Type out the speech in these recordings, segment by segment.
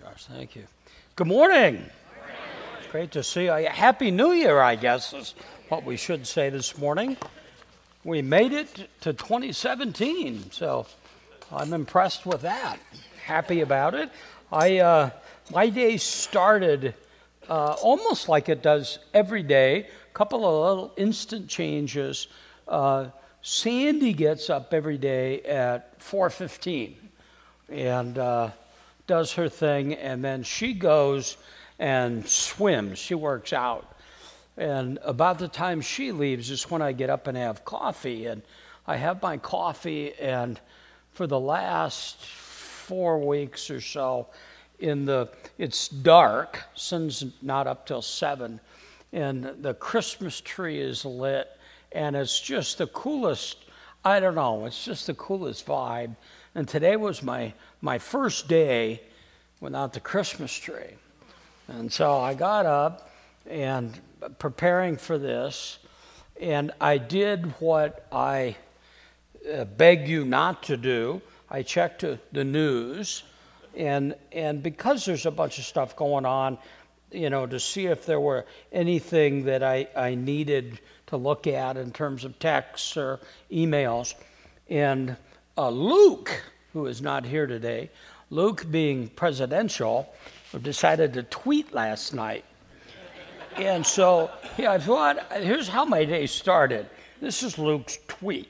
Gosh, thank you. Good morning. Great to see you. Happy New Year, I guess, is what we should say this morning. We made it to 2017, so I'm impressed with that. Happy about it. I, uh, my day started uh, almost like it does every day. A couple of little instant changes. Uh, Sandy gets up every day at 4:15, and uh, does her thing, and then she goes and swims. She works out. And about the time she leaves is when I get up and have coffee. And I have my coffee, and for the last four weeks or so, in the it's dark, sun's not up till seven, and the Christmas tree is lit, and it's just the coolest. I don't know, it's just the coolest vibe. And today was my my first day without the Christmas tree. And so I got up and preparing for this, and I did what I uh, beg you not to do. I checked the news, and and because there's a bunch of stuff going on, you know, to see if there were anything that I, I needed to look at in terms of texts or emails. And uh, Luke, who is not here today, Luke, being presidential, decided to tweet last night. And so yeah, I thought, here's how my day started. This is Luke's tweet.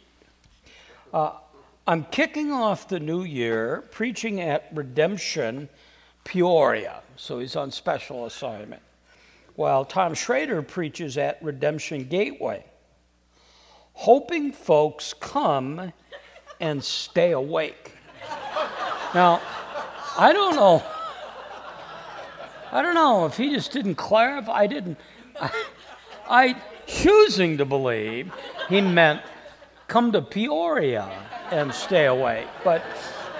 Uh, I'm kicking off the new year preaching at Redemption Peoria. So he's on special assignment. While Tom Schrader preaches at Redemption Gateway, hoping folks come and stay awake. Now, I don't know. I don't know if he just didn't clarify. I didn't. I, I choosing to believe he meant come to Peoria and stay awake. But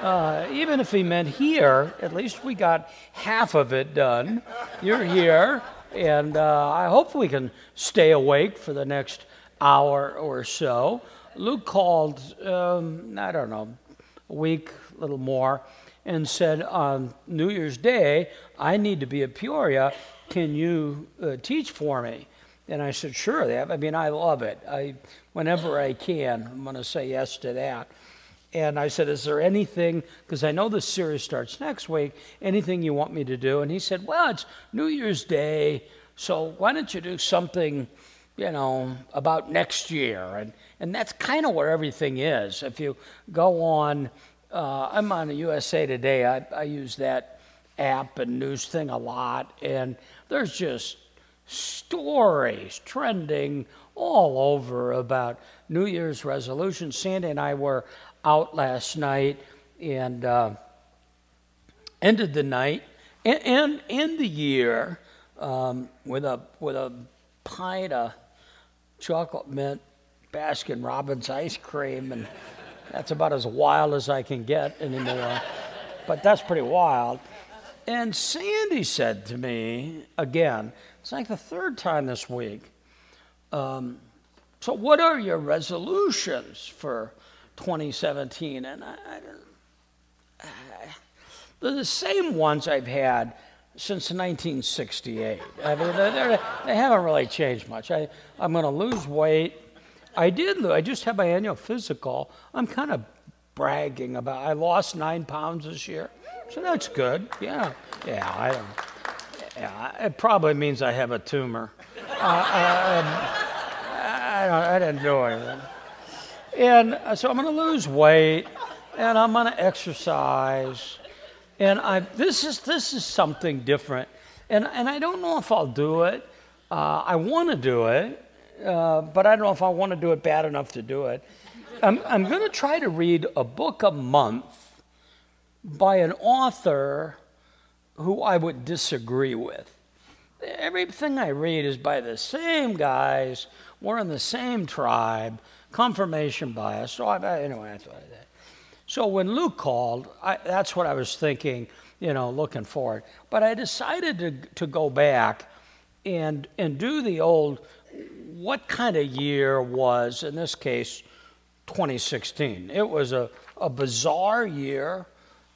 uh, even if he meant here, at least we got half of it done. You're here, and uh, I hope we can stay awake for the next hour or so. Luke called, um, I don't know, a week, a little more, and said on New Year's Day, I need to be at Peoria. Can you uh, teach for me? And I said, sure. that. I mean, I love it. I, whenever I can, I'm going to say yes to that. And I said, Is there anything, because I know the series starts next week, anything you want me to do? And he said, Well, it's New Year's Day, so why don't you do something, you know, about next year? And, and that's kind of where everything is. If you go on uh, I'm on the USA Today. I, I use that app and news thing a lot, and there's just stories trending all over about New Year's resolutions. Sandy and I were out last night and uh, ended the night and, and, and the year um, with a with a pint of chocolate mint Baskin Robbins ice cream and that's about as wild as I can get anymore. but that's pretty wild. And Sandy said to me again, it's like the third time this week, um, so what are your resolutions for 2017? And I, I, they're the same ones I've had since 1968. I mean, they have not really changed much. I, I'm going to lose weight. I did. I just had my annual physical. I'm kind of bragging about. I lost nine pounds this year, so that's good. Yeah, yeah. I don't. Yeah, it probably means I have a tumor. Uh, I, don't, I didn't do anything. And uh, so I'm going to lose weight, and I'm going to exercise, and I. This is this is something different, and and I don't know if I'll do it. Uh, I want to do it, uh, but I don't know if I want to do it bad enough to do it. I'm, I'm going to try to read a book a month by an author who I would disagree with. Everything I read is by the same guys. We're in the same tribe. Confirmation bias. So I, anyway, I did. So when Luke called, I, that's what I was thinking. You know, looking forward. But I decided to to go back and and do the old what kind of year was, in this case, 2016? It was a, a bizarre year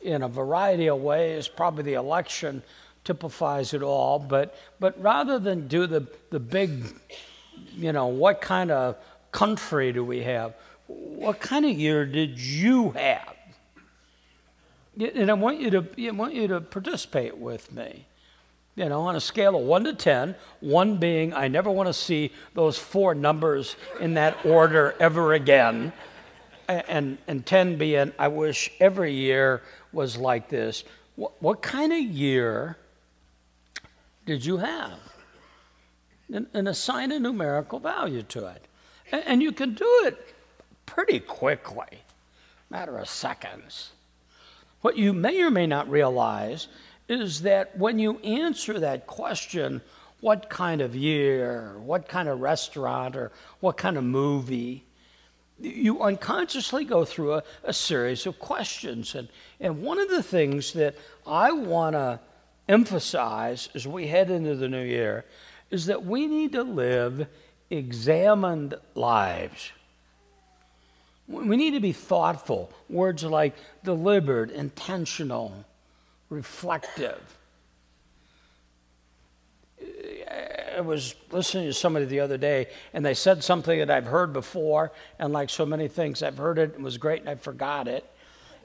in a variety of ways. Probably the election typifies it all. But, but rather than do the, the big, you know, what kind of country do we have? What kind of year did you have? And I want you to, I want you to participate with me. You know, on a scale of 1 to 10, 1 being I never want to see those four numbers in that order ever again, and, and 10 being I wish every year was like this. What, what kind of year did you have? And, and assign a numerical value to it. And, and you can do it pretty quickly, matter of seconds. What you may or may not realize is that when you answer that question, what kind of year, what kind of restaurant, or what kind of movie, you unconsciously go through a, a series of questions. And, and one of the things that I want to emphasize as we head into the new year is that we need to live examined lives. We need to be thoughtful. Words like deliberate, intentional, reflective. I was listening to somebody the other day, and they said something that I've heard before, and like so many things, I've heard it, it was great, and I forgot it.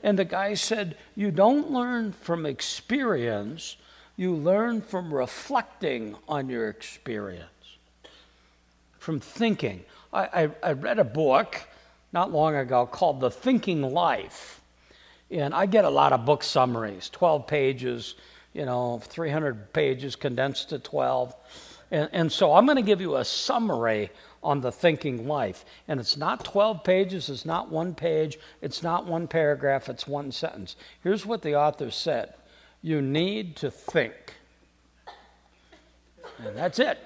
And the guy said, You don't learn from experience, you learn from reflecting on your experience, from thinking. I, I, I read a book not long ago called The Thinking Life. And I get a lot of book summaries, 12 pages, you know, 300 pages condensed to 12. And, and so I'm going to give you a summary on the thinking life. And it's not 12 pages, it's not one page, it's not one paragraph, it's one sentence. Here's what the author said You need to think. And that's it.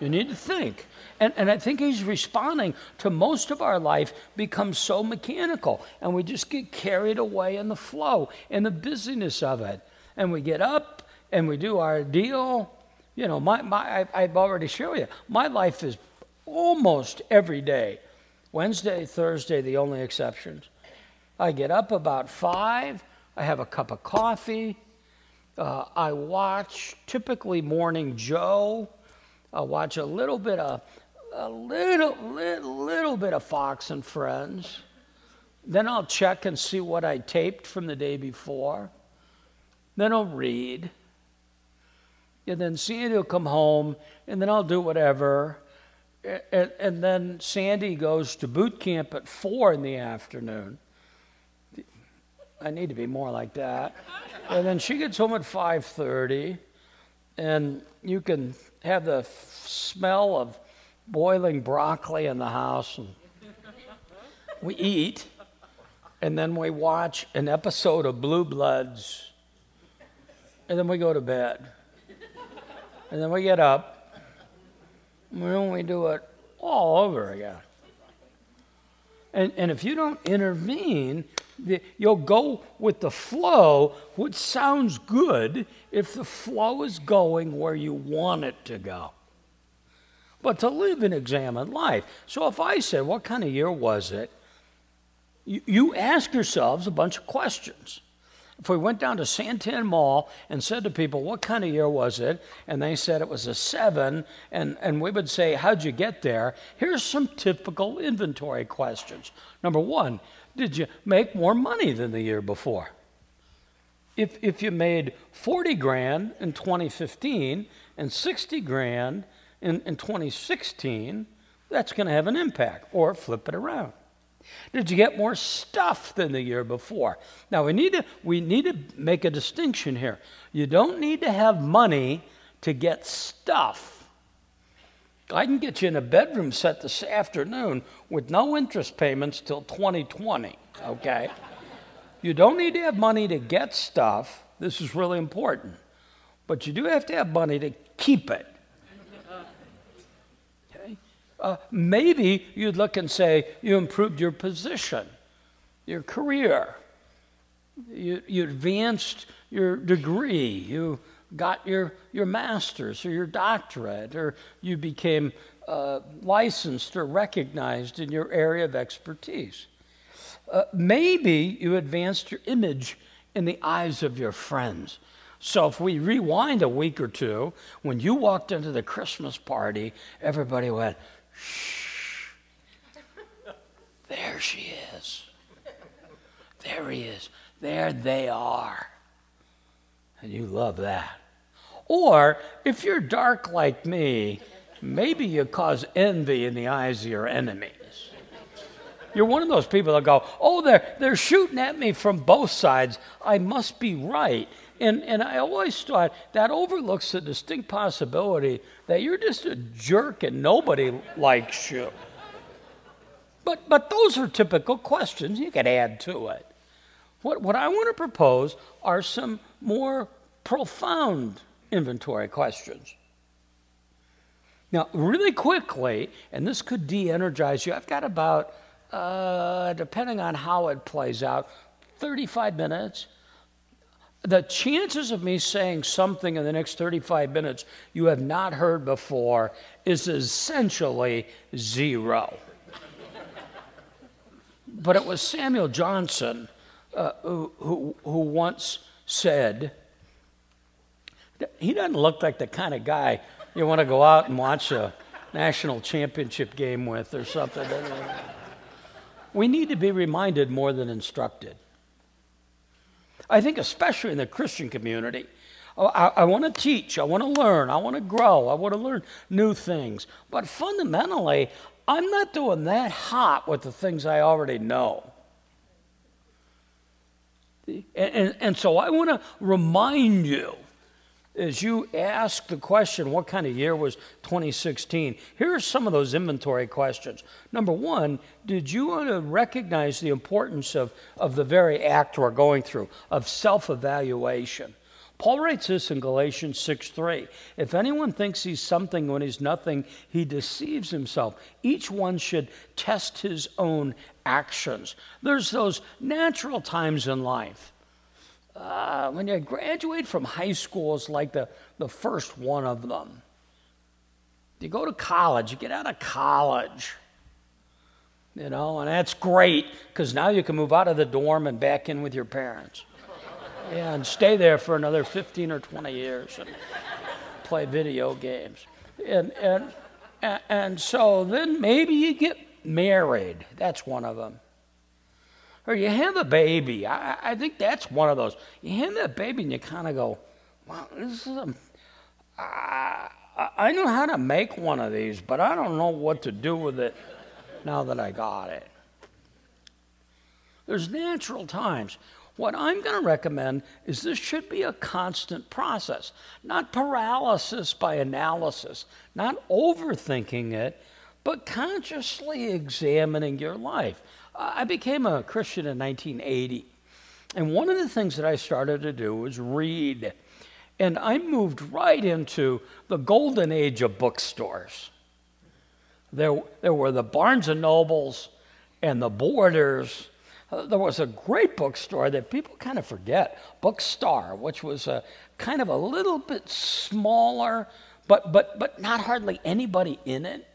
You need to think. And, and I think he's responding to most of our life becomes so mechanical, and we just get carried away in the flow, in the busyness of it. And we get up and we do our deal. You know, my, my, I, have already shown you, my life is almost every day. Wednesday, Thursday, the only exceptions. I get up about five, I have a cup of coffee, uh, I watch typically Morning Joe. I watch a little bit of a little, little, little bit of Fox and Friends. Then I'll check and see what I taped from the day before. Then I'll read. And then Sandy will come home, and then I'll do whatever. And, and then Sandy goes to boot camp at four in the afternoon. I need to be more like that. And then she gets home at 5:30, and you can have the smell of boiling broccoli in the house, and we eat, and then we watch an episode of Blue Bloods, and then we go to bed, and then we get up, and then we do it all over again. And, and if you don't intervene, the, you'll go with the flow, which sounds good if the flow is going where you want it to go but to live an examined life. So if I said, What kind of year was it? You, you ask yourselves a bunch of questions. If we went down to Santan Mall and said to people, What kind of year was it? and they said it was a seven, and, and we would say, How'd you get there? Here's some typical inventory questions. Number one, did you make more money than the year before? If, if you made 40 grand in 2015 and 60 grand in, in 2016, that's going to have an impact, or flip it around. Did you get more stuff than the year before? Now we need to we need to make a distinction here. You don't need to have money to get stuff. I can get you in a bedroom set this afternoon with no interest payments till 2020, okay? you don't need to have money to get stuff. This is really important. But you do have to have money to keep it. Uh, maybe you'd look and say you improved your position, your career, you, you advanced your degree, you got your, your master's or your doctorate, or you became uh, licensed or recognized in your area of expertise. Uh, maybe you advanced your image in the eyes of your friends. So if we rewind a week or two, when you walked into the Christmas party, everybody went, shh. There she is. There he is. There they are. And you love that. Or if you're dark like me, maybe you cause envy in the eyes of your enemies. You're one of those people that go, oh, they're, they're shooting at me from both sides. I must be right. And, and I always thought that overlooks the distinct possibility that you're just a jerk and nobody likes you. But, but those are typical questions you could add to it. What, what I want to propose are some more profound inventory questions. Now, really quickly, and this could de energize you, I've got about, uh, depending on how it plays out, 35 minutes. The chances of me saying something in the next 35 minutes you have not heard before is essentially zero. but it was Samuel Johnson uh, who, who, who once said, he doesn't look like the kind of guy you want to go out and watch a national championship game with or something. we need to be reminded more than instructed. I think, especially in the Christian community, oh, I, I want to teach, I want to learn, I want to grow, I want to learn new things. But fundamentally, I'm not doing that hot with the things I already know. And, and, and so I want to remind you as you ask the question, what kind of year was 2016? Here are some of those inventory questions. Number one, did you recognize the importance of, of the very act we're going through, of self evaluation? Paul writes this in Galatians 6 3. If anyone thinks he's something when he's nothing, he deceives himself. Each one should test his own actions. There's those natural times in life uh, when you graduate from high school, it's like the, the first one of them. You go to college, you get out of college, you know, and that's great because now you can move out of the dorm and back in with your parents. Yeah, and stay there for another 15 or 20 years and play video games. And, and, and so then maybe you get married. That's one of them. Or you have a baby. I, I think that's one of those. You have that baby and you kind of go, wow, this is a. I, I know how to make one of these, but I don't know what to do with it now that I got it. There's natural times. What I'm going to recommend is this should be a constant process, not paralysis by analysis, not overthinking it, but consciously examining your life. I became a Christian in 1980. And one of the things that I started to do was read. And I moved right into the golden age of bookstores. There, there were the Barnes and Nobles and the Borders. There was a great bookstore that people kind of forget, Bookstar, which was a kind of a little bit smaller, but, but, but not hardly anybody in it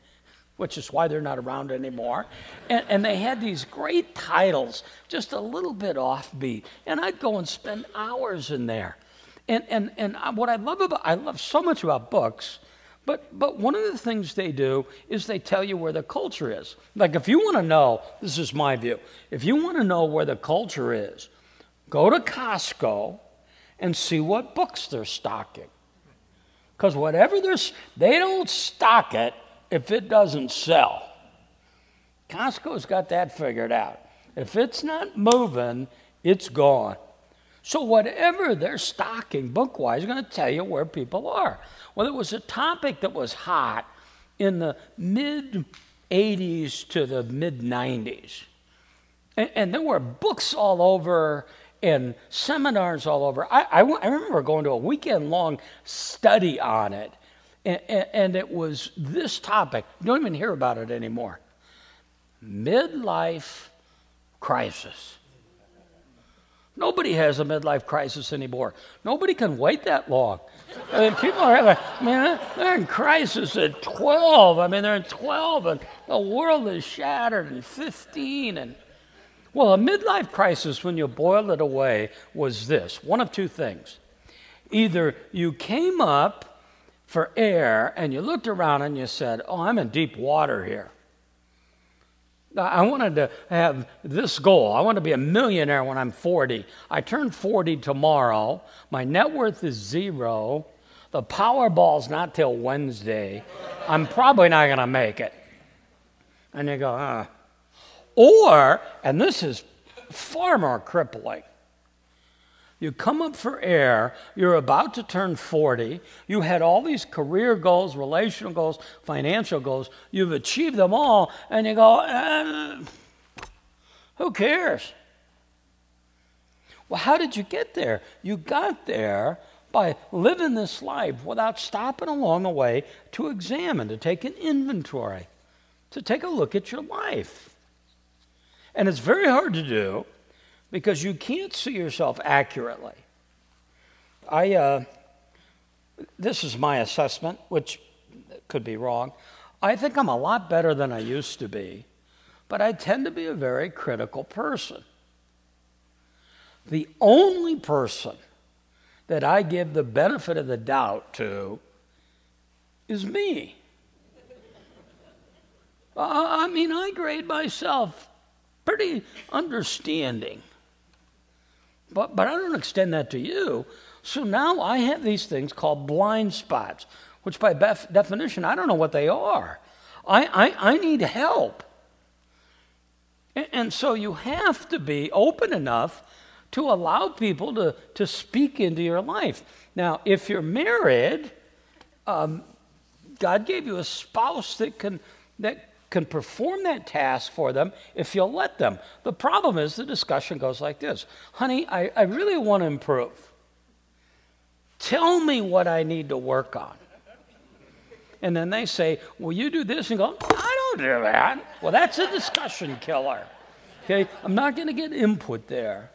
which is why they're not around anymore. And, and, they had these great titles, just a little bit offbeat. And I'd go and spend hours in there. And, and, and what I love about, I love so much about books, but, but one of the things they do is they tell you where the culture is. Like if you want to know, this is my view, if you want to know where the culture is, go to Costco and see what books they're stocking. Because whatever they're, they don't stock it if it doesn't sell. Costco's got that figured out. If it's not moving, it's gone. So, whatever they're stocking book wise, is going to tell you where people are. Well, it was a topic that was hot in the mid 80s to the mid 90s. And, and, there were books all over and seminars all over. I, I, I remember going to a weekend long study on it and, it was this topic. You don't even hear about it anymore. Midlife crisis. Nobody has a midlife crisis anymore. Nobody can wait that long. I mean, people are having, I mean, they're in crisis at 12. I mean, they're in 12 and the world is shattered and 15. And Well, a midlife crisis, when you boil it away, was this one of two things. Either you came up for air and you looked around and you said, Oh, I'm in deep water here. I wanted to have this goal. I want to be a millionaire when I'm 40. I turn 40 tomorrow. My net worth is zero. The Powerball's not till Wednesday. I'm probably not going to make it. And you go, huh. Or, and this is far more crippling, you come up for air, you're about to turn 40, you had all these career goals, relational goals, financial goals, you've achieved them all, and you go, eh, who cares? Well, how did you get there? You got there by living this life without stopping along the way to examine, to take an inventory, to take a look at your life. And it's very hard to do because you can't see yourself accurately. I, uh, this is my assessment, which could be wrong. I think I'm a lot better than I used to be, but I tend to be a very critical person. The only person that I give the benefit of the doubt to is me. I mean, I grade myself pretty understanding. But, but I don't extend that to you. So now I have these things called blind spots, which by bef- definition, I don't know what they are. I, I, I need help. And, and so you have to be open enough to allow people to, to speak into your life. Now, if you're married, um, God gave you a spouse that can, that can perform that task for them if you'll let them. The problem is the discussion goes like this Honey, I, I really want to improve. Tell me what I need to work on. And then they say, Well, you do this, and go, I don't do that. Well, that's a discussion killer. Okay? I'm not going to get input there.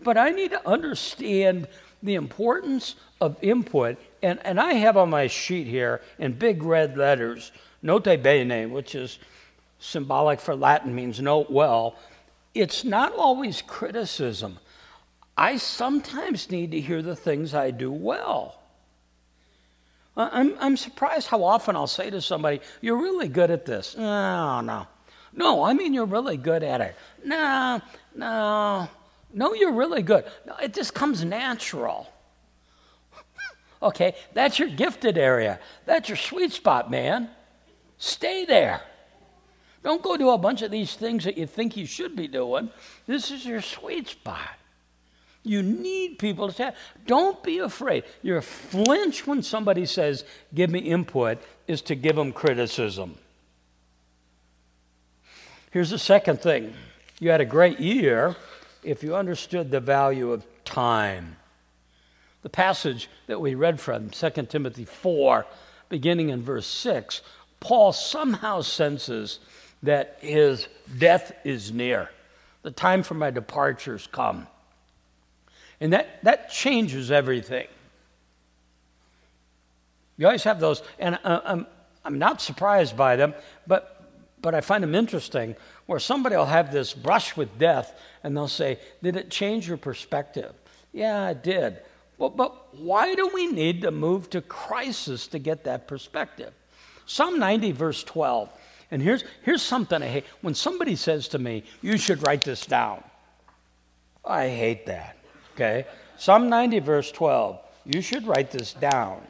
But I need to understand the importance of input. And, and I have on my sheet here in big red letters Note bene, which is symbolic for Latin, means note well. It's not always criticism. I sometimes need to hear the things I do well. I'm, I'm surprised how often I'll say to somebody, You're really good at this. No, no. No, I mean, you're really good at it. No, no. No, you're really good. No, it just comes natural. okay, that's your gifted area. That's your sweet spot, man. Stay there. Don't go do a bunch of these things that you think you should be doing. This is your sweet spot. You need people to say, don't be afraid. Your flinch when somebody says, give me input, is to give them criticism. Here's the second thing you had a great year if you understood the value of time. The passage that we read from, 2 Timothy 4, beginning in verse 6, Paul somehow senses that his death is near. The time for my departure's come. And that, that changes everything. You always have those, and uh, I'm, I'm not surprised by them, but, but I find them interesting where somebody will have this brush with death and they'll say, Did it change your perspective? Yeah, it did. Well, but why do we need to move to crisis to get that perspective? Psalm 90, verse 12. And here's, here's something I hate. When somebody says to me, you should write this down, I hate that. Okay? Psalm 90, verse 12. You should write this down.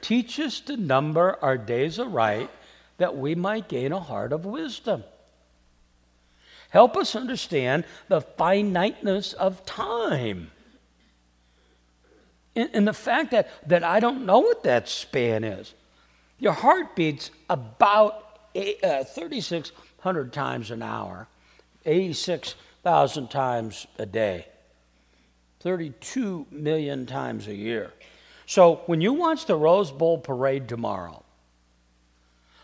Teach us to number our days aright that we might gain a heart of wisdom. Help us understand the finiteness of time. And, and the fact that, that I don't know what that span is. Your heart beats about uh, 3,600 times an hour, 86,000 times a day, 32 million times a year. So when you watch the Rose Bowl parade tomorrow,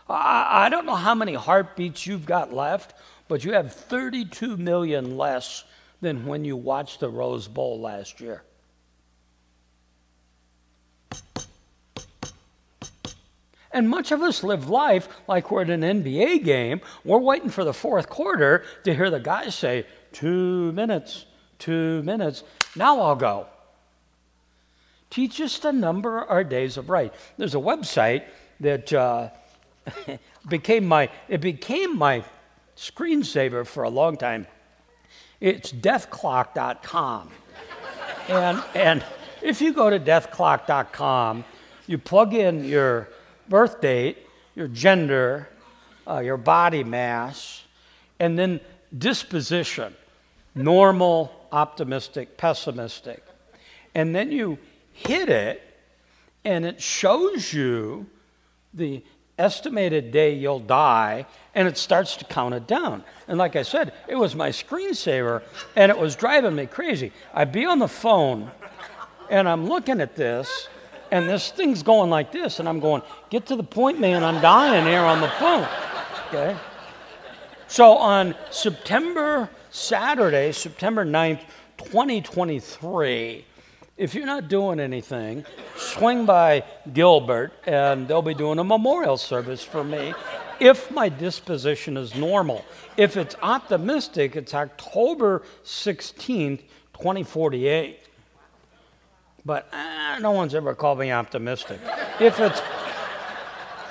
I, I don't know how many heartbeats you've got left, but you have 32 million less than when you watched the Rose Bowl last year. And much of us live life like we're at an NBA game. We're waiting for the fourth quarter to hear the guys say, two minutes, two minutes. Now I'll go. Teach us to number our days of right. There's a website that uh, became my it became my screensaver for a long time. It's deathclock.com. and and if you go to deathclock.com, you plug in your birth date, your gender, uh, your body mass, and then disposition normal, optimistic, pessimistic. And then you hit it, and it shows you the estimated day you'll die, and it starts to count it down. And like I said, it was my screensaver, and it was driving me crazy. I'd be on the phone, and I'm looking at this, and this thing's going like this, and I'm going, get to the point, man, I'm dying here on the phone. Okay? So on September, Saturday, September 9th, 2023, if you're not doing anything, swing by Gilbert and they'll be doing a memorial service for me if my disposition is normal. If it's optimistic, it's October 16th, 2048. But uh, no one's ever called me optimistic. If it's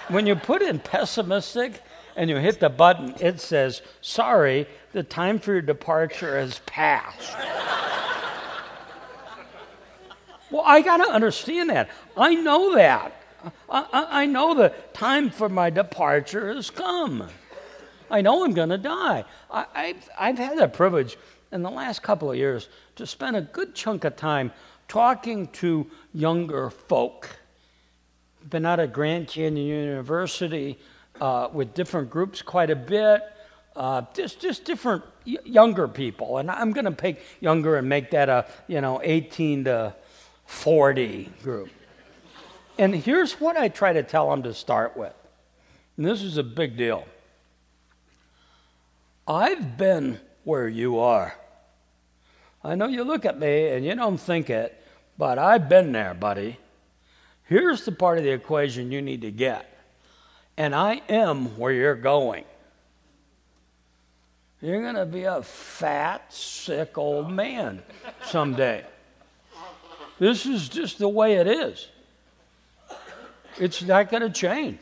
when you put in pessimistic and you hit the button, it says, Sorry, the time for your departure has passed. Well, I got to understand that. I know that. I, I, I, know the time for my departure has come. I know I'm going to die. I, I've, I've had the privilege in the last couple of years to spend a good chunk of time talking to younger folk. Been out at Grand Canyon University uh, with different groups quite a bit, uh, just just different y- younger people, and I'm going to pick younger and make that a you know 18 to 40 group. And here's what I try to tell them to start with. And this is a big deal. I've been where you are. I know you look at me and you don't think it, but I've been there, buddy. Here's the part of the equation you need to get. And I am where you're going. You're going to be a fat, sick old man someday. This is just the way it is. It's not going to change.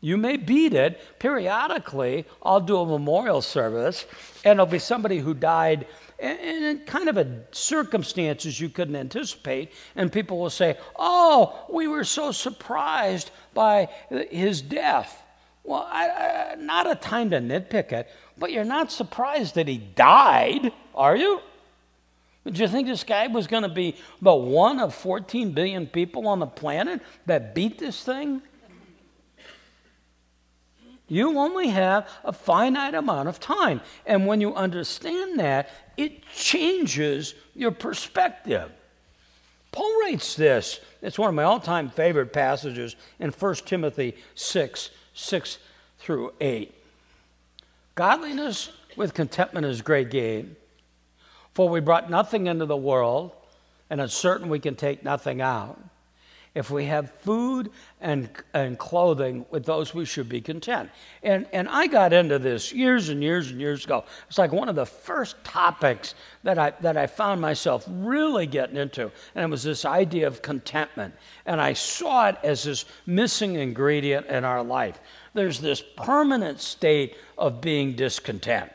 You may beat it. Periodically, I'll do a memorial service, and it'll be somebody who died in kind of a circumstances you couldn't anticipate, and people will say, "Oh, we were so surprised by his death." Well, I, I, not a time to nitpick it, but you're not surprised that he died, are you? Do you think this guy was going to be the one of 14 billion people on the planet that beat this thing? You only have a finite amount of time. And when you understand that, it changes your perspective. Paul writes this. It's one of my all time favorite passages in 1 Timothy 6 6 through 8. Godliness with contentment is great gain. For we brought nothing into the world, and it's certain we can take nothing out. If we have food and, and clothing, with those we should be content. And, and I got into this years and years and years ago. It's like one of the first topics that I, that I found myself really getting into. And it was this idea of contentment. And I saw it as this missing ingredient in our life. There's this permanent state of being discontent.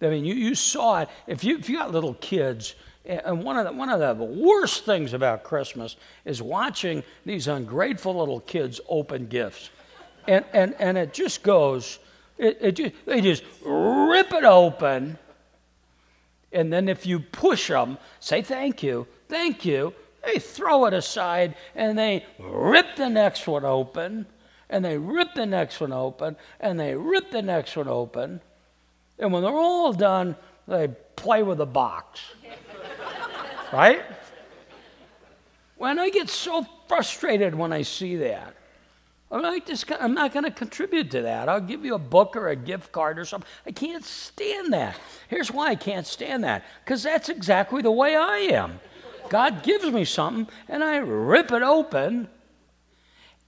I mean, you, you saw it. If you, if you got little kids, and one of, the, one of the worst things about Christmas is watching these ungrateful little kids open gifts. And, and, and it just goes, it, it just, they just rip it open. And then if you push them, say thank you, thank you, they throw it aside and they rip the next one open, and they rip the next one open, and they rip the next one open. And when they're all done, they play with the box. Right? When I get so frustrated when I see that, I'm not, just, I'm not going to contribute to that. I'll give you a book or a gift card or something. I can't stand that. Here's why I can't stand that because that's exactly the way I am. God gives me something and I rip it open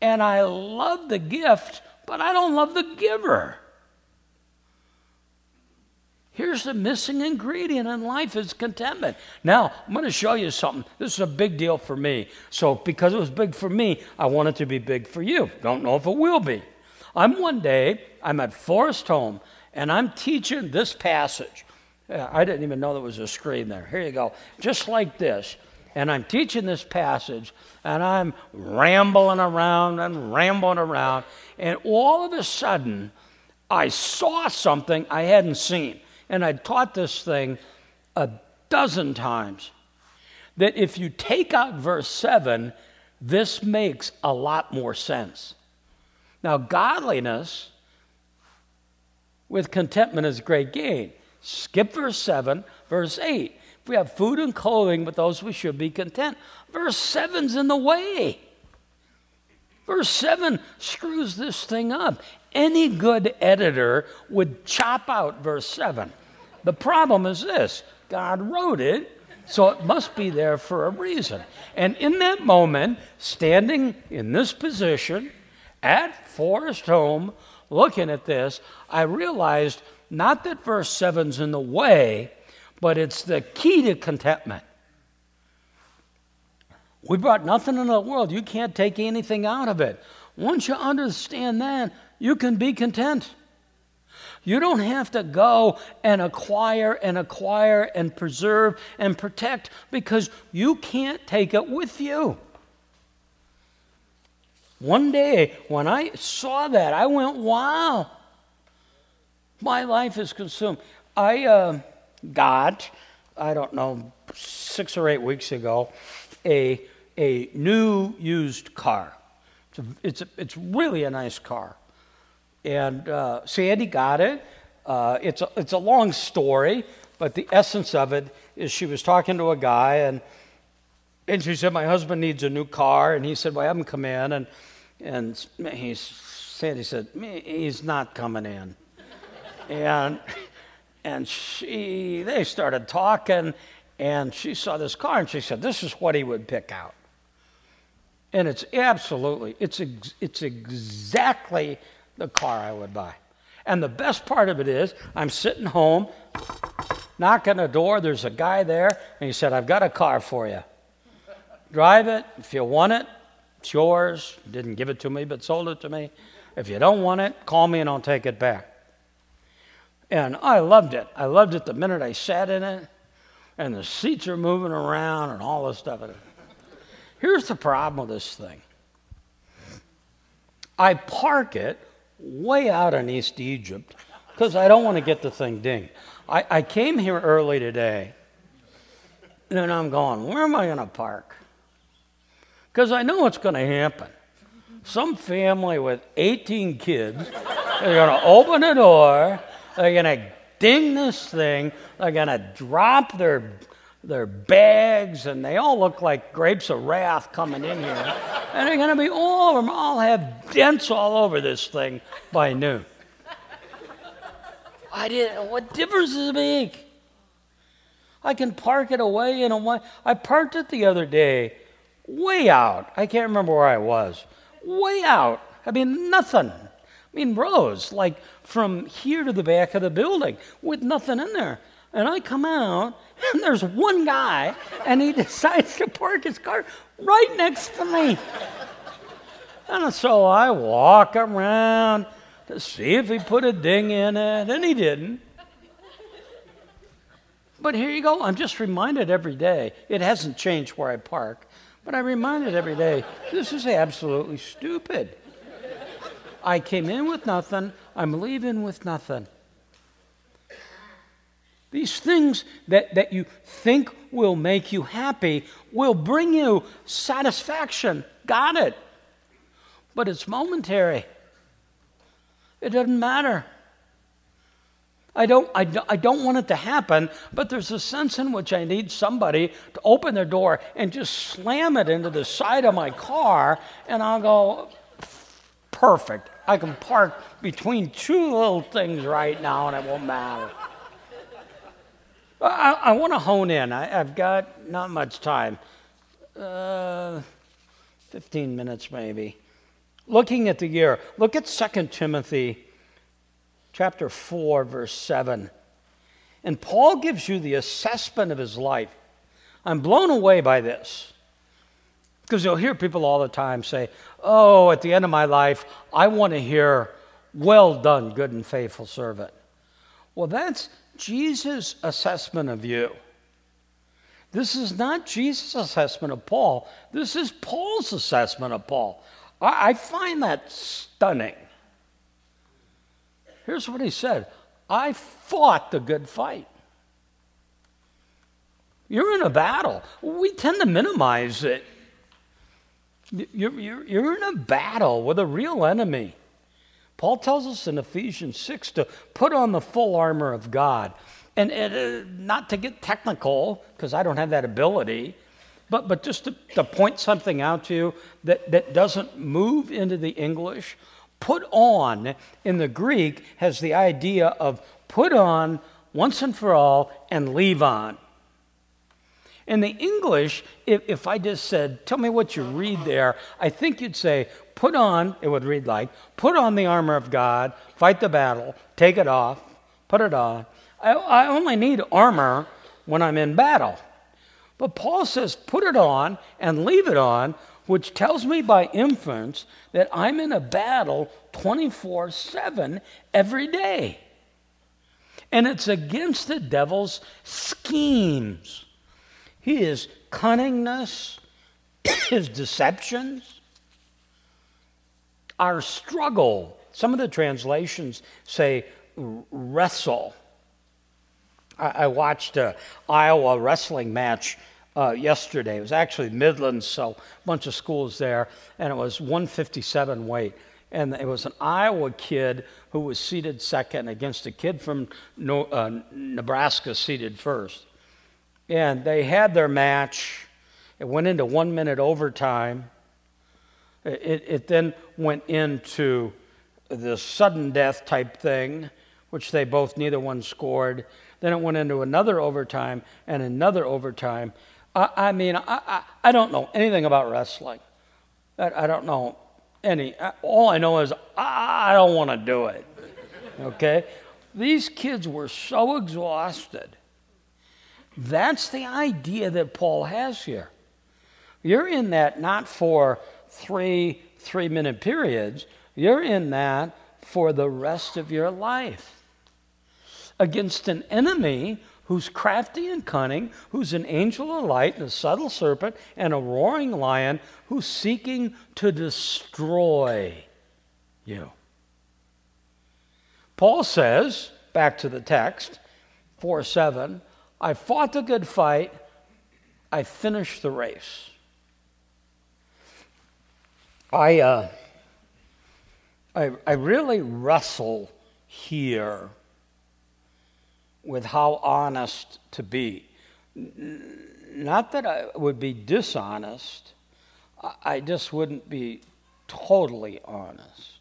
and I love the gift, but I don't love the giver. Here's the missing ingredient in life is contentment. Now, I'm going to show you something. This is a big deal for me. So, because it was big for me, I want it to be big for you. Don't know if it will be. I'm one day, I'm at Forest Home, and I'm teaching this passage. I didn't even know there was a screen there. Here you go. Just like this. And I'm teaching this passage, and I'm rambling around and rambling around, and all of a sudden, I saw something I hadn't seen and I'd taught this thing a dozen times, that if you take out verse 7, this makes a lot more sense. Now, godliness with contentment is great gain. Skip verse 7, verse 8. If we have food and clothing, but those we should be content. Verse 7's in the way. Verse 7 screws this thing up. Any good editor would chop out verse 7. The problem is this God wrote it, so it must be there for a reason. And in that moment, standing in this position at Forest Home, looking at this, I realized not that verse 7's in the way, but it's the key to contentment. We brought nothing into the world. You can't take anything out of it. Once you understand that, you can be content. You don't have to go and acquire and acquire and preserve and protect because you can't take it with you. One day, when I saw that, I went, wow, my life is consumed. I uh, got, I don't know, six or eight weeks ago, a, a new used car. It's, a, it's, a, it's really a nice car. And uh, Sandy got it. Uh, it's, a, it's a long story, but the essence of it is she was talking to a guy, and, and she said, My husband needs a new car. And he said, Well, I haven't come in. And, and he, Sandy said, He's not coming in. and and she, they started talking, and she saw this car, and she said, This is what he would pick out. And it's absolutely, it's, ex, it's exactly the car I would buy. And the best part of it is, I'm sitting home, knocking the door, there's a guy there, and he said, I've got a car for you. Drive it. If you want it, it's yours. Didn't give it to me, but sold it to me. If you don't want it, call me and I'll take it back. And I loved it. I loved it the minute I sat in it, and the seats are moving around and all this stuff. Here's the problem with this thing I park it way out in East Egypt because I don't want to get the thing dinged. I, I came here early today, and I'm going, where am I going to park? Because I know what's going to happen. Some family with 18 kids they are going to open the door, they're going to ding this thing, they're going to drop their their bags, and they all look like grapes of wrath coming in here. and they're going to be all of them all have dents all over this thing by noon. I didn't. What difference does it make? I can park it away in a way. I parked it the other day, way out. I can't remember where I was. Way out. I mean, nothing. I mean, rows, like from here to the back of the building, with nothing in there. And I come out, and there's one guy, and he decides to park his car right next to me. And so I walk around to see if he put a ding in it, and he didn't. But here you go. I'm just reminded every day. It hasn't changed where I park, but I'm reminded every day this is absolutely stupid. I came in with nothing, I'm leaving with nothing. These things that, that you think will make you happy will bring you satisfaction. Got it. But it's momentary. It doesn't matter. I don't, I, don't, I don't want it to happen, but there's a sense in which I need somebody to open their door and just slam it into the side of my car, and I'll go, perfect. I can park between two little things right now, and it won't matter. I, I want to hone in. I, have got not much time. Uh, 15 minutes maybe. Looking at the year, look at 2 Timothy chapter 4, verse 7. And Paul gives you the assessment of his life. I'm blown away by this. Because you'll hear people all the time say, Oh, at the end of my life, I want to hear, Well done, good and faithful servant. Well, that's Jesus' assessment of you. This is not Jesus' assessment of Paul. This is Paul's assessment of Paul. I, I find that stunning. Here's what he said I fought the good fight. You're in a battle. We tend to minimize it. You're, you're, you're in a battle with a real enemy. Paul tells us in Ephesians 6 to put on the full armor of God. And, uh, not to get technical, because I don't have that ability, but, but just to, to point something out to you that, that doesn't move into the English. Put on in the Greek has the idea of put on once and for all and leave on. In the English, if, if I just said, tell me what you read there, I think you'd say, put on, it would read like, put on the armor of God, fight the battle, take it off, put it on. I, I only need armor when I'm in battle. But Paul says, put it on and leave it on, which tells me by inference that I'm in a battle 24 7 every day. And it's against the devil's schemes, his cunningness, his deceptions, our struggle. Some of the translations say wrestle. I, watched a Iowa wrestling match uh, yesterday. It was actually Midlands, so a bunch of schools there, and it was 157 weight. And it was an Iowa kid who was seated second against a kid from no, uh, Nebraska seated first. And they had their match. It went into one minute overtime. It, it then went into the sudden death type thing, which they both, neither one scored. Then it went into another overtime and another overtime. I, I mean, I, I, I, don't know anything about wrestling. I, I don't know any. All I know is I don't want to do it. Okay? These kids were so exhausted. That's the idea that Paul has here. You're in that not for three three minute periods, you're in that for the rest of your life against an enemy who's crafty and cunning, who's an angel of light and a subtle serpent and a roaring lion who's seeking to destroy you. Paul says, back to the text, 4 7, I fought the good fight, I finished the race. I, uh, I, I really wrestle here with how honest to be. Not that I would be dishonest, I just wouldn't be totally honest.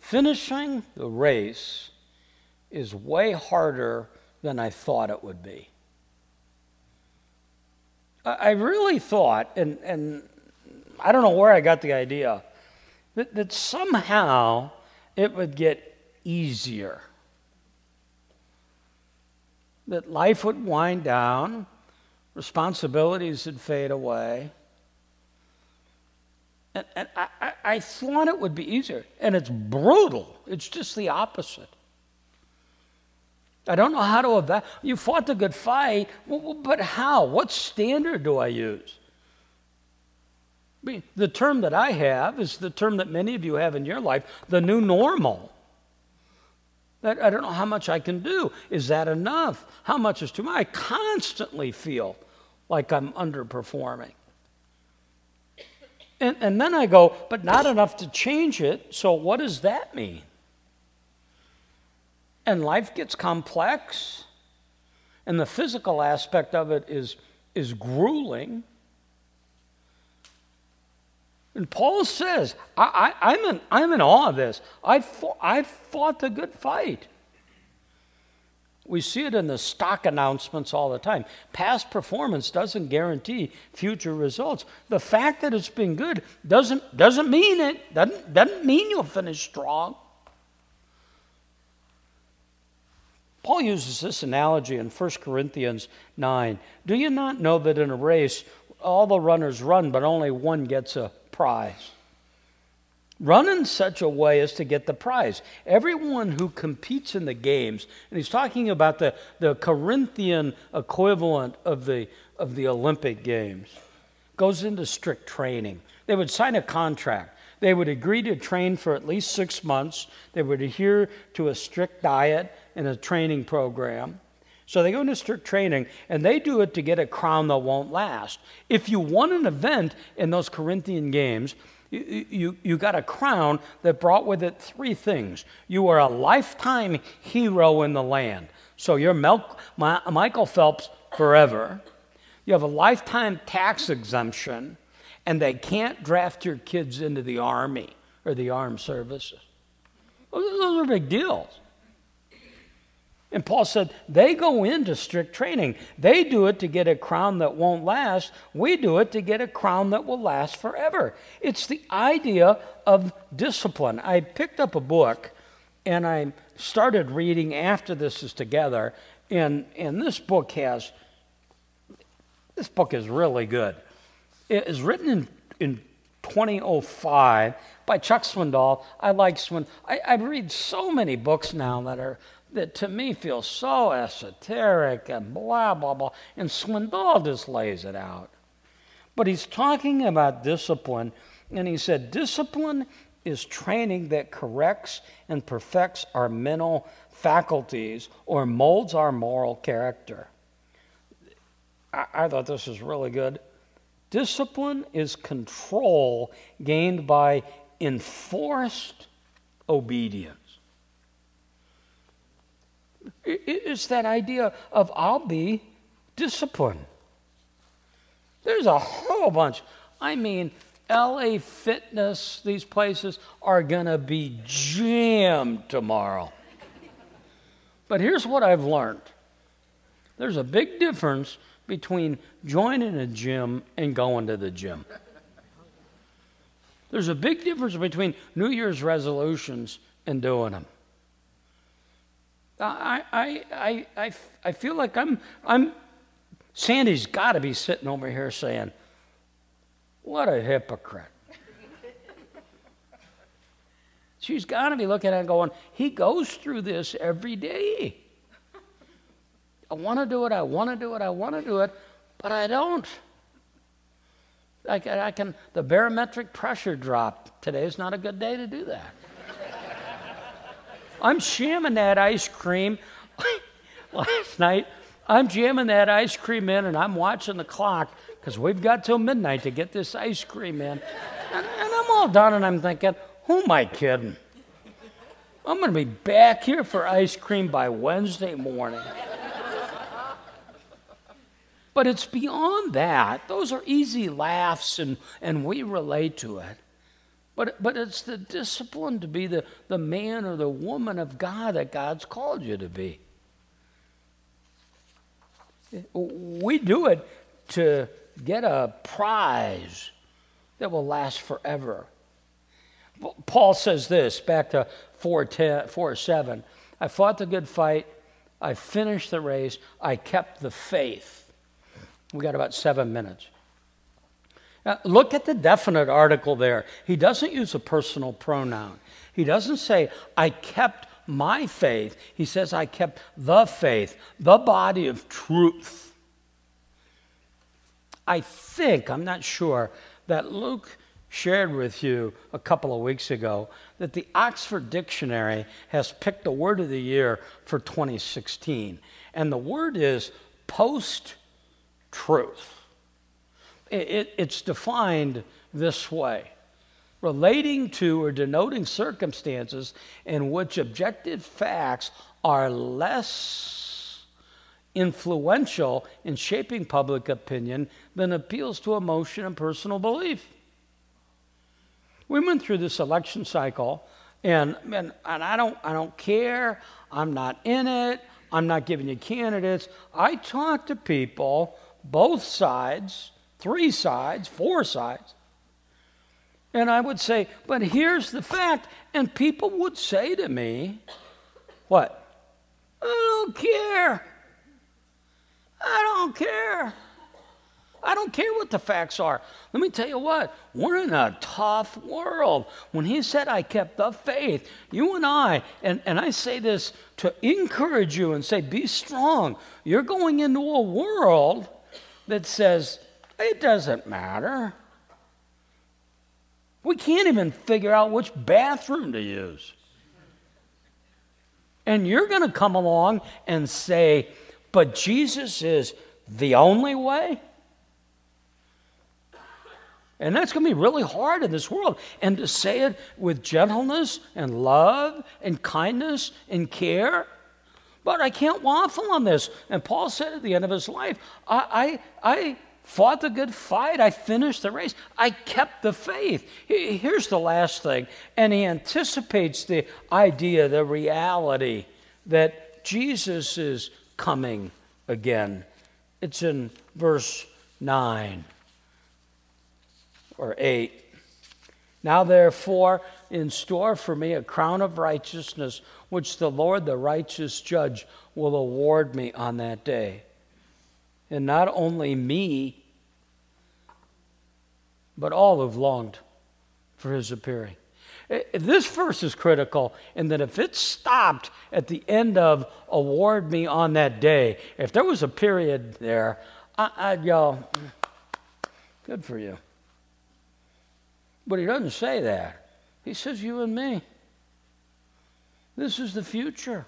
Finishing the race is way harder than I thought it would be. I really thought, and, and I don't know where I got the idea, that, that somehow it would get easier that life would wind down, responsibilities would fade away. And, and I, I, I thought it would be easier. And it's brutal, it's just the opposite. I don't know how to evaluate. You fought the good fight, but how? What standard do I use? I mean, the term that I have is the term that many of you have in your life the new normal. I don't know how much I can do. Is that enough? How much is too much? I constantly feel like I'm underperforming. And, and then I go, but not enough to change it. So what does that mean? And life gets complex, and the physical aspect of it is, is grueling. And Paul says, I, am in, I'm in awe of this. I fought, I fought the good fight. We see it in the stock announcements all the time. Past performance doesn't guarantee future results. The fact that it's been good doesn't, doesn't mean it, doesn't, doesn't mean you'll finish strong. Paul uses this analogy in 1 Corinthians 9. Do you not know that in a race all the runners run, but only one gets a prize? Run in such a way as to get the prize. Everyone who competes in the games, and he's talking about the, the Corinthian equivalent of the, of the Olympic Games, goes into strict training. They would sign a contract. They would agree to train for at least six months. They would adhere to a strict diet and a training program. So they go into strict training and they do it to get a crown that won't last. If you won an event in those Corinthian games, you, you, you got a crown that brought with it three things. You were a lifetime hero in the land. So you're Mel- Michael Phelps forever. You have a lifetime tax exemption, and they can't draft your kids into the Army or the armed services. Those are big deals. And Paul said, they go into strict training. They do it to get a crown that won't last. We do it to get a crown that will last forever. It's the idea of discipline. I picked up a book and I started reading after this is together. And, and this book has, this book is really good. It is written in, in 2005 by Chuck Swindoll. I like Swindoll. I, I read so many books now that are that to me feel so esoteric and blah, blah, blah. And Swindoll just lays it out. But he's talking about discipline, and he said, Discipline is training that corrects and perfects our mental faculties or molds our moral character. I, I thought this was really good. Discipline is control gained by enforced obedience. It's that idea of I'll be disciplined. There's a whole bunch. I mean, LA Fitness, these places are going to be jammed tomorrow. But here's what I've learned there's a big difference between joining a gym and going to the gym. There's a big difference between New Year's resolutions and doing them. I, I, I, I, I feel like I'm, I'm, Sandy's got to be sitting over here saying, what a hypocrite. She's got to be looking at it going, he goes through this every day. I want to do it, I want to do it, I want to do it, but I don't. I can, I can, the barometric pressure dropped. Today is not a good day to do that. I'm shamming that ice cream. Last night, I'm jamming that ice cream in and I'm watching the clock because we've got till midnight to get this ice cream in. And, and I'm all done and I'm thinking, who am I kidding? I'm going to be back here for ice cream by Wednesday morning. But it's beyond that. Those are easy laughs and, and we relate to it. But, but it's the discipline to be the, the man or the woman of God that God's called you to be. We do it to get a prize that will last forever. Paul says this back to 4, 10, 4 7. I fought the good fight. I finished the race. I kept the faith. We got about seven minutes. Now, look at the definite article there. He doesn't use a personal pronoun. He doesn't say, I kept my faith. He says, I kept the faith, the body of truth. I think, I'm not sure, that Luke shared with you a couple of weeks ago that the Oxford Dictionary has picked the word of the year for 2016. And the word is post truth it, it's defined this way relating to or denoting circumstances in which objective facts are less influential in shaping public opinion than appeals to emotion and personal belief. We went through this election cycle, and, and, and I, don't, I don't care. I'm not in it. I'm not giving you candidates. I talk to people, both sides, three sides, four sides. And I would say, but here's the fact. And people would say to me, what? I don't care. I don't care. I don't care what the facts are. Let me tell you what, we're in a tough world. When he said, I kept the faith, you and I, and, and I say this to encourage you and say, be strong. You're going into a world that says, it doesn't matter. We can't even figure out which bathroom to use. And you're going to come along and say, but Jesus is the only way? And that's going to be really hard in this world. And to say it with gentleness and love and kindness and care. But I can't waffle on this. And Paul said at the end of his life, I, I, I fought the good fight. I finished the race. I kept the faith. Here's the last thing. And he anticipates the idea, the reality that Jesus is coming again. It's in verse 9 or 8. Now, therefore, in store for me a crown of righteousness, which the Lord, the righteous judge, will award me on that day. And not only me, but all who've longed for his appearing. This verse is critical in that if it stopped at the end of award me on that day, if there was a period there, I, would go, good for you. But he doesn't say that. He says, you and me. This is the future.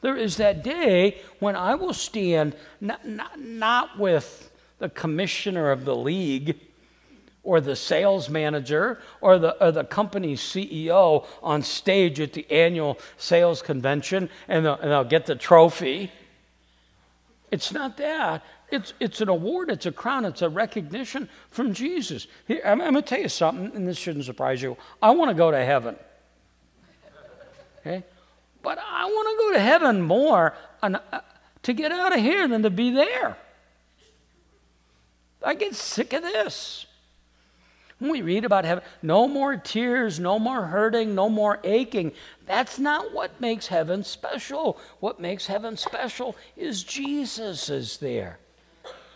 There is that day when I will stand not, not, not with the commissioner of the league or the sales manager or the, or the company's CEO on stage at the annual sales convention and they'll, and they'll get the trophy. It's not that. It's, it's an award, it's a crown, it's a recognition from Jesus. Here, I'm, I'm going to tell you something, and this shouldn't surprise you. I want to go to heaven. Okay? But I want to go to heaven more on, uh, to get out of here than to be there. I get sick of this. When we read about heaven, no more tears, no more hurting, no more aching. That's not what makes heaven special. What makes heaven special is Jesus is there.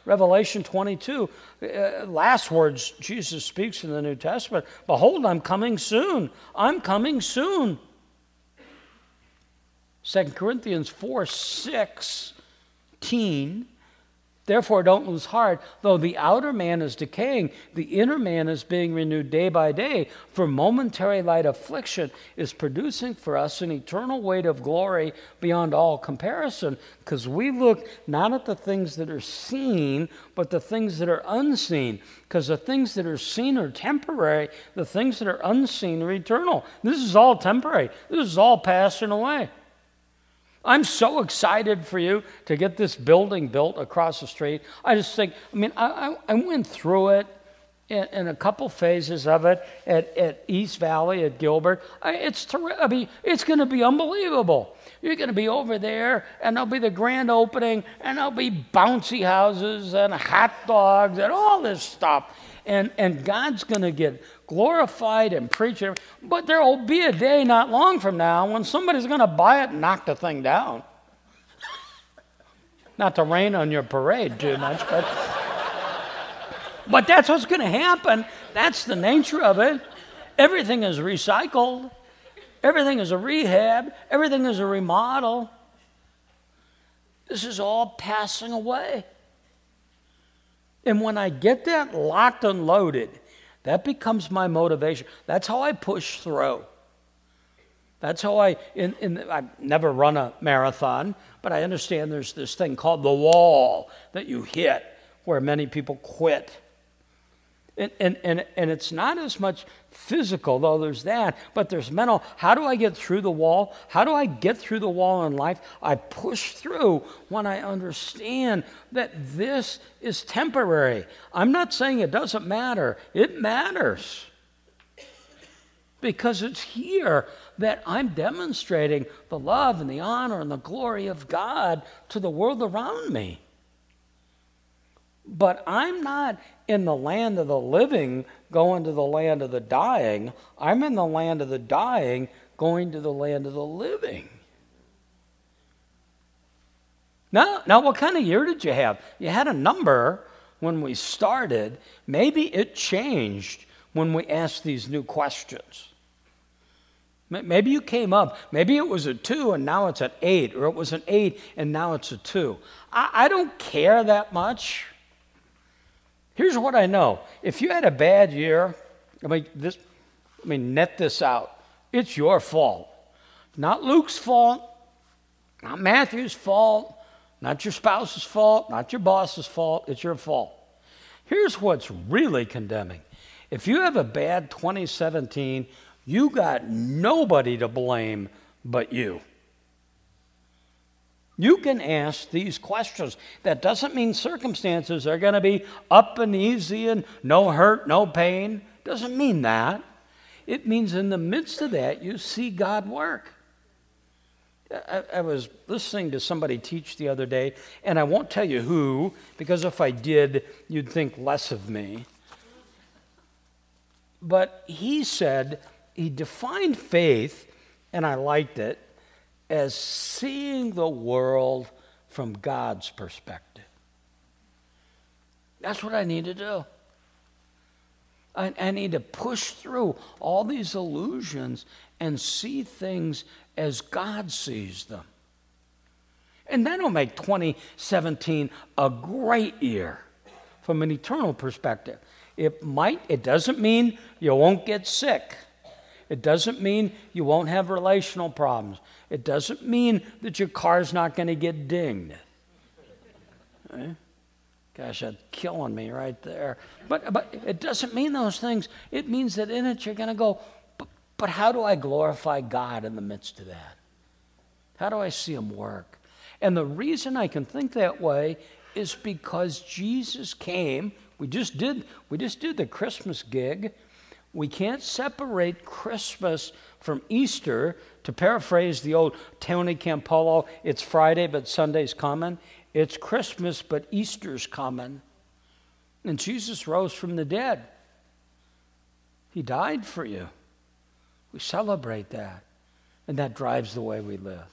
Revelation 22, uh, last words Jesus speaks in the New Testament Behold, I'm coming soon. I'm coming soon. 2 Corinthians 4 16 Therefore, don't lose heart. Though the outer man is decaying, the inner man is being renewed day by day. For momentary light affliction is producing for us an eternal weight of glory beyond all comparison. Because we look not at the things that are seen, but the things that are unseen. Because the things that are seen are temporary, the things that are unseen are eternal. This is all temporary, this is all passing away. I'm so excited for you to get this building built across the street. I just think, I mean, I, I, went through it in, in, a couple phases of it at, at East Valley, at Gilbert. I, it's, ter- I mean, it's going to be unbelievable. You're going to be over there, and there'll be the grand opening, and there'll be bouncy houses and hot dogs and all this stuff. And, and God's going to get glorified and preached. But there will be a day not long from now when somebody's going to buy it and knock the thing down. Not to rain on your parade too much, but, but that's what's going to happen. That's the nature of it. Everything is recycled, everything is a rehab, everything is a remodel. This is all passing away. And when I get that locked and loaded, that becomes my motivation. That's how I push through. That's how I, in, in, I've never run a marathon, but I understand there's this thing called the wall that you hit where many people quit. And, and, and, and it's not as much physical, though there's that, but there's mental. How do I get through the wall? How do I get through the wall in life? I push through when I understand that this is temporary. I'm not saying it doesn't matter, it matters. because it's here that I'm demonstrating the love and the honor and the glory of God to the world around me. But I'm not in the land of the living going to the land of the dying. I'm in the land of the dying going to the land of the living. Now, now what kind of year did you have? You had a number when we started. Maybe it changed when we asked these new questions. Maybe you came up, maybe it was a two and now it's an eight, or it was an eight and now it's a two. I, I don't care that much. Here's what I know if you had a bad year, I mean, this, I mean, net this out. It's your fault. Not Luke's fault, not Matthew's fault, not your spouse's fault, not your boss's fault. It's your fault. Here's what's really condemning if you have a bad 2017, you got nobody to blame but you. You can ask these questions. That doesn't mean circumstances are going to be up and easy and no hurt, no pain. Doesn't mean that. It means in the midst of that, you see God work. I, I, was listening to somebody teach the other day, and I won't tell you who, because if I did, you'd think less of me. But he said, he defined faith, and I liked it, as seeing the world from God's perspective. That's what I need to do. I, I need to push through all these illusions and see things as God sees them. And that'll make 2017 a great year from an eternal perspective. It might, it doesn't mean you won't get sick. It doesn't mean you won't have relational problems. It doesn't mean that your car's not going to get dinged. Eh? Gosh, that's killing me right there. But, but it doesn't mean those things. It means that in it you're going to go, but how do I glorify God in the midst of that? How do I see Him work? And the reason I can think that way is because Jesus came. We just did, we just did the Christmas gig. We can't separate Christmas from Easter. To paraphrase the old Tony Campolo, it's Friday, but Sunday's coming. It's Christmas, but Easter's coming. And Jesus rose from the dead. He died for you. We celebrate that. And that drives the way we live.